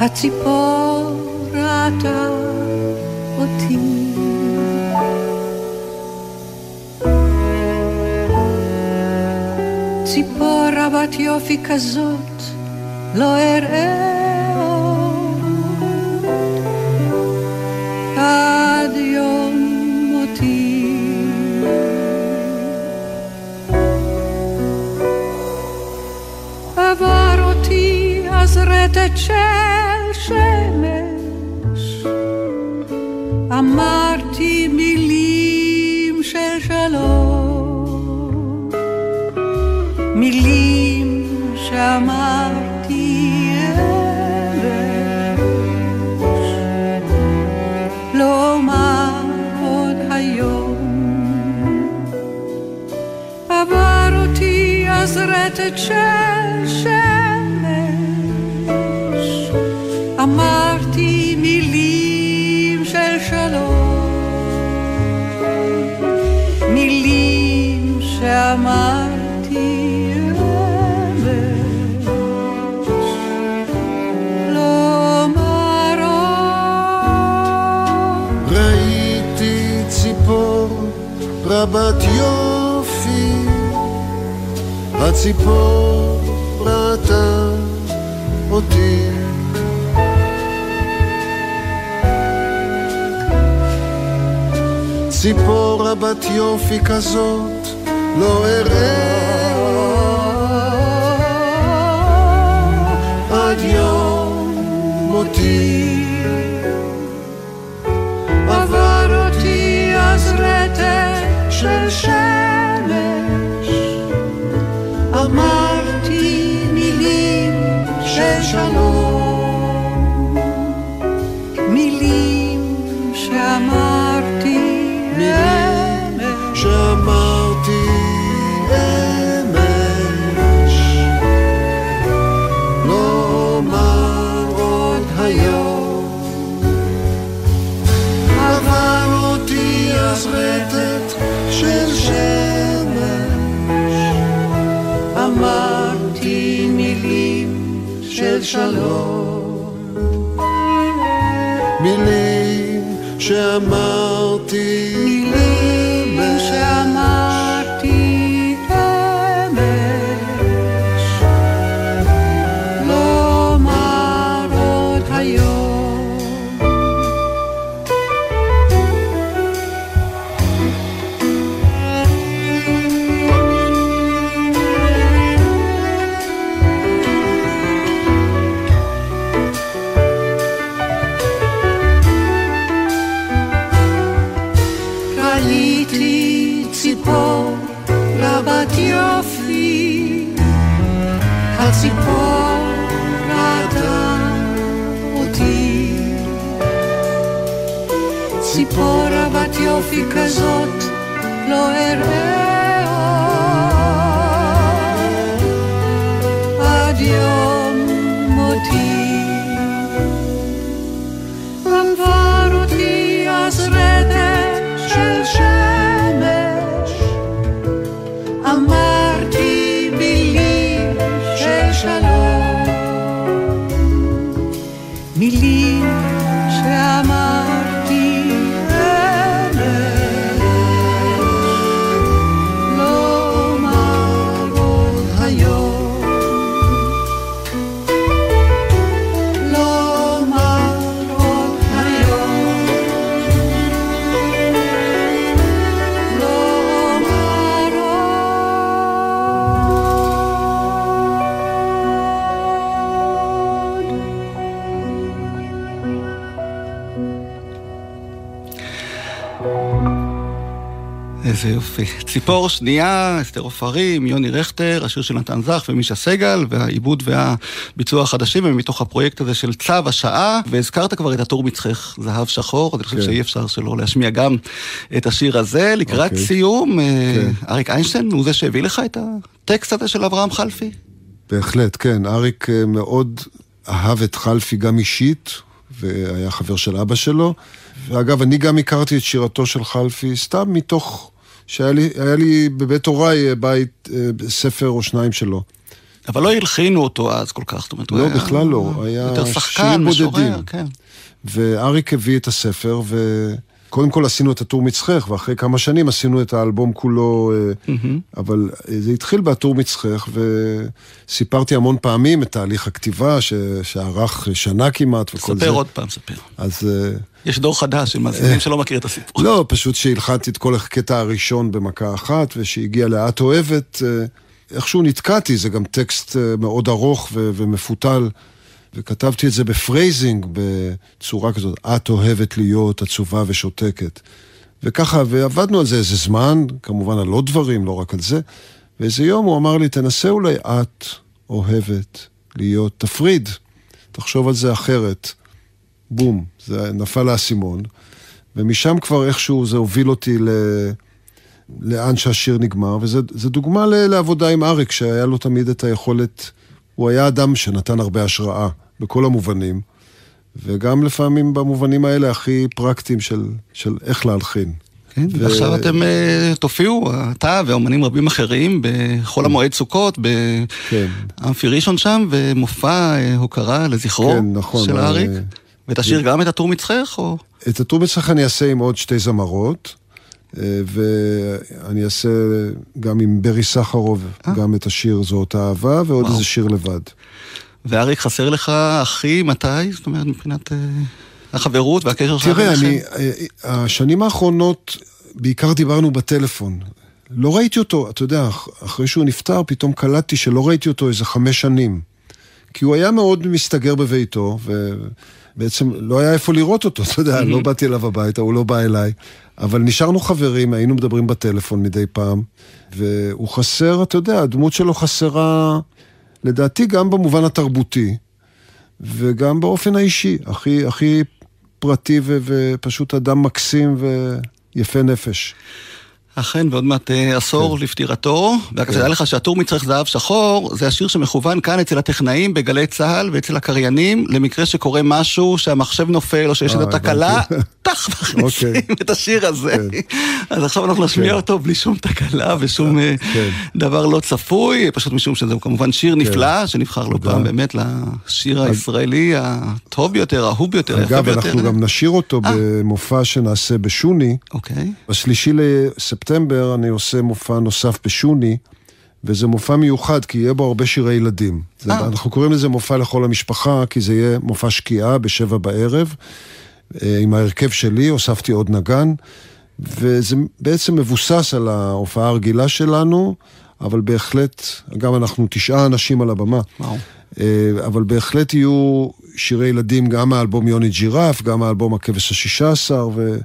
הציפור ראתה אותי. ציפור רבת יופי כזאת לא אראה עוד עד יום מותי. עבר אותי אז רטט של שמש, אמרתי מילים של שלום, מילים שאמרתי אמש, לא עוד היום. עבר אותי אז רטט של רבת יופי, הציפור ראתה אותי. ציפור רבת יופי כזאת לא אראה עד יום מותי. של שמש. אמרתי מילים של שלום. שלום. מילים שאמרתי רבת יופי כזאת לא אראה איזה יופי. ציפור שנייה, אסתר עופרים, יוני רכטר, השיר של נתן זך ומישה סגל, והעיבוד והביצוע החדשים הם מתוך הפרויקט הזה של צו השעה, והזכרת כבר את הטור מצחך, זהב שחור, אני חושב כן. שאי אפשר שלא להשמיע גם את השיר הזה. לקראת אוקיי. סיום, אה, כן. אריק איינשטיין הוא זה שהביא לך את הטקסט הזה של אברהם חלפי? בהחלט, כן. אריק אה, מאוד אהב את חלפי גם אישית, והיה חבר של אבא שלו. ואגב, אני גם הכרתי את שירתו של חלפי סתם מתוך שהיה לי, לי בבית הוריי אה, בית, אה, ספר או שניים שלו. אבל לא הלחינו אותו אז כל כך, זאת אומרת, הוא לא, היה בכלל לא. היה שירים בודדים. כן. ואריק הביא את הספר, וקודם כל עשינו את הטור מצחך, ואחרי כמה שנים עשינו את האלבום כולו, אה, אבל זה התחיל בטור מצחך, וסיפרתי המון פעמים את תהליך הכתיבה, ש... שארך שנה כמעט וכל זה. ספר עוד פעם, ספר. אז יש דור חדש של מאזינים שלא מכיר את הסיפור. לא, פשוט שהלחנתי את כל הקטע הראשון במכה אחת, ושהגיע לאת אוהבת, אה, איכשהו נתקעתי, זה גם טקסט אה, מאוד ארוך ו- ומפותל, וכתבתי את זה ב phrasing, בצורה כזאת, את אוהבת להיות עצובה ושותקת. וככה, ועבדנו על זה איזה זמן, כמובן על עוד דברים, לא רק על זה. ואיזה יום הוא אמר לי, תנסה אולי את אוהבת להיות, תפריד, תחשוב על זה אחרת. בום, זה נפל האסימון. ומשם כבר איכשהו זה הוביל אותי ל... לאן שהשיר נגמר, וזו דוגמה ל... לעבודה עם אריק, שהיה לו תמיד את היכולת, הוא היה אדם שנתן הרבה השראה, בכל המובנים, וגם לפעמים במובנים האלה הכי פרקטיים של, של איך להלחין. כן, ו- ועכשיו אתם אה, תופיעו, אתה ואומנים רבים אחרים, בחול המועד סוכות, כן. באמפי ראשון שם, ומופע אה, הוקרה לזכרו כן, נכון, של אה, אריק. ותשאיר גם את הטור מצחך, או... את הטור מצחך אני אעשה עם עוד שתי זמרות, אה, ואני אעשה גם עם ברי סחרוב, אה. גם את השיר זאת אהבה, ועוד וואו. איזה שיר לבד. ואריק חסר לך אחי, מתי? זאת אומרת, מבחינת אה, החברות והקשר שלך תראה? אני, אה, השנים האחרונות, בעיקר דיברנו בטלפון. לא ראיתי אותו, אתה יודע, אח- אחרי שהוא נפטר, פתאום קלטתי שלא ראיתי אותו איזה חמש שנים. כי הוא היה מאוד מסתגר בביתו, ובעצם לא היה איפה לראות אותו, אתה יודע, לא באתי אליו הביתה, הוא לא בא אליי. אבל נשארנו חברים, היינו מדברים בטלפון מדי פעם, והוא חסר, אתה יודע, הדמות שלו חסרה, לדעתי, גם במובן התרבותי, וגם באופן האישי, הכי, הכי פרטי ו- ופשוט אדם מקסים ויפה נפש. אכן, ועוד מעט אה, עשור כן. לפטירתו. ורק תדע לך שהטור מצריך זהב שחור, זה השיר שמכוון כאן אצל הטכנאים בגלי צה"ל ואצל הקריינים, למקרה שקורה משהו, שהמחשב נופל או שיש אה, איזו תקלה. טח, מכניסים אוקיי. את השיר הזה. כן. אז עכשיו אנחנו נשמיע כן. אותו בלי שום תקלה ושום אה, כן. דבר לא צפוי, פשוט משום שזה כמובן שיר נפלא, שנבחר לא. פעם באמת לשיר הישראלי הטוב ביותר, האהוב ביותר, היפה אגב, ביותר. אנחנו גם נשאיר אותו במופע שנעשה בשוני. אוקיי. בשלישי לספטמבר אני עושה מופע נוסף בשוני, וזה מופע מיוחד, כי יהיה בו הרבה שירי ילדים. זה, אה. אנחנו קוראים לזה מופע לכל המשפחה, כי זה יהיה מופע שקיעה בשבע בערב, אה, עם ההרכב שלי, הוספתי עוד נגן, וזה בעצם מבוסס על ההופעה הרגילה שלנו, אבל בהחלט, גם אנחנו תשעה אנשים על הבמה. וואו. אה, אבל בהחלט יהיו שירי ילדים גם מהאלבום יוני ג'ירף, גם מהאלבום הכבש השישה עשר, ו...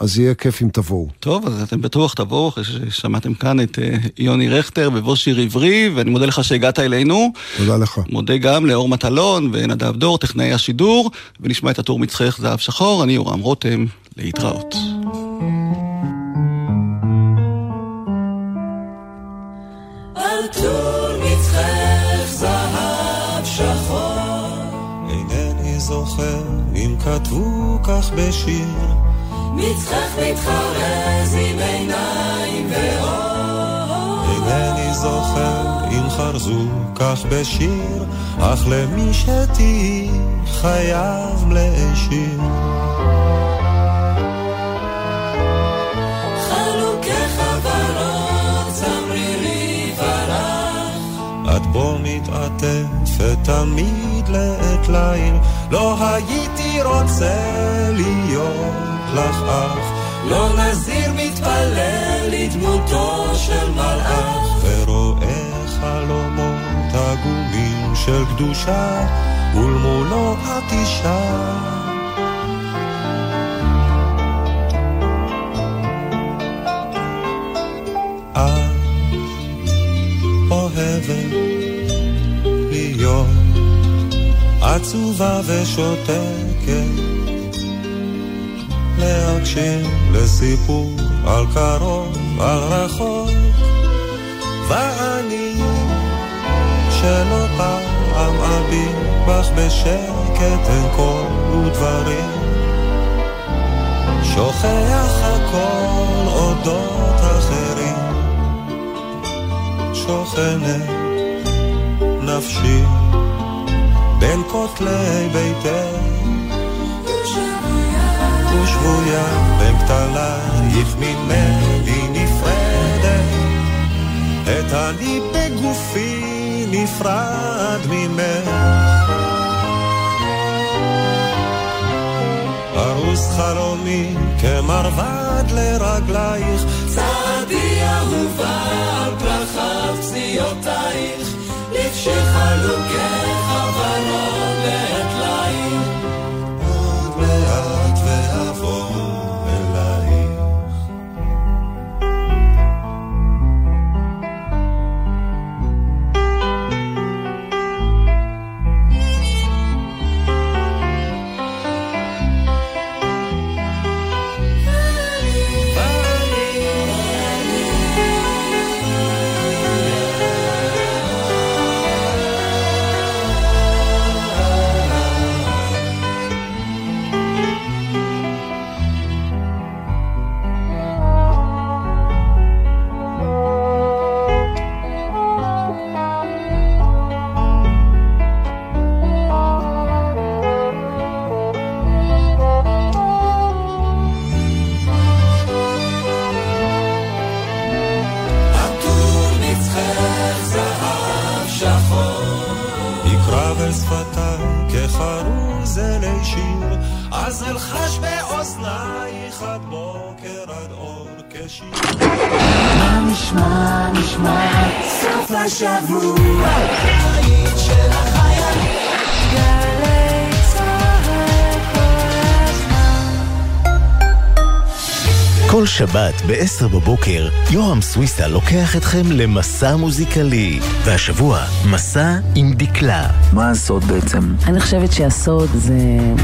אז יהיה כיף אם תבואו. טוב, אז אתם בטוח תבואו, אחרי ששמעתם כאן את אה, יוני רכטר בבוא שיר עברי, ואני מודה לך שהגעת אלינו. תודה לך. מודה גם לאור מטלון ונדב דור, טכנאי השידור, ונשמע את הטור מצחך זהב שחור, אני יורם רותם, להתראות. זוכר אם כתבו כך בשיר, מצחך מתחרז עם עיניים ואור. אינני זוכר אם חרזו כך בשיר, אך למי שתהי חייב להשאיר. את בו מתעטפת תמיד לעת ליל, לא הייתי רוצה להיות לך אח, לא נזיר מתפלל לדמותו של מלאך. ורואה חלומות עגומים של קדושה, ולמולו את אישה. עצובה ושותקת, להקשיב לסיפור על קרוב, על רחוק, ואני שלא פעם אביט בך בשקט אין קול ודברים, שוכח הכל אודות אחרים, שוכנת נפשי בין כותלי ביתך ושבויה בין כתלייך ממני נפרדת, את אני בגופי נפרד ממך. ארוס חלומי כמרבד לרגלייך, צעדי אהובה על פרחת פסיעותייך, לכשחלוקי חברות לעת השבוע, שבת ב-10 בבוקר, יורם סוויסה לוקח אתכם למסע מוזיקלי. והשבוע, מסע עם דקלה. מה הסוד בעצם? אני חושבת שהסוד זה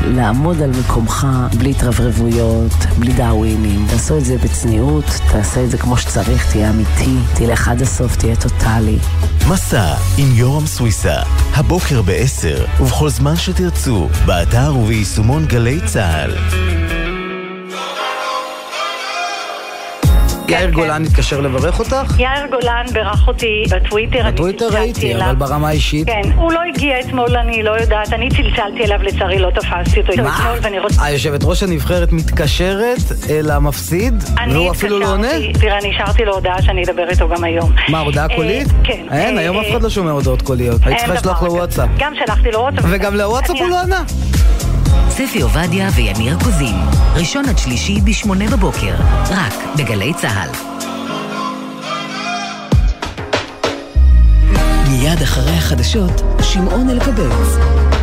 לעמוד על מקומך בלי התרברבויות, בלי דאווינים. תעשו את זה בצניעות, תעשה את זה כמו שצריך, תהיה אמיתי, תלך עד הסוף, תהיה טוטאלי. מסע עם יורם סוויסה, הבוקר ב-10 ובכל זמן שתרצו, באתר וביישומון גלי צה"ל. יאיר גולן התקשר לברך אותך? יאיר גולן בירך אותי בטוויטר. בטוויטר ראיתי, אבל ברמה האישית? כן, הוא לא הגיע אתמול, אני לא יודעת, אני צלצלתי אליו, לצערי לא תפסתי אותו אתמול, ואני רוצה... היושבת ראש הנבחרת מתקשרת אל המפסיד, והוא אפילו לא עונה? תראה, אני השארתי לו הודעה שאני אדבר איתו גם היום. מה, הודעה אה, קולית? כן. אין, אה, היום אף אה, אחד לא שומע הודעות קוליות. היית צריכה לשלוח לו וואטסאפ. גם שלחתי לו וואטסאפ. וגם לוואטסאפ הוא לא ענה? ספי עובדיה ויניר קוזין, ראשון עד שלישי בשמונה בבוקר, רק בגלי צה"ל. מיד אחרי החדשות, שמעון אלקבץ.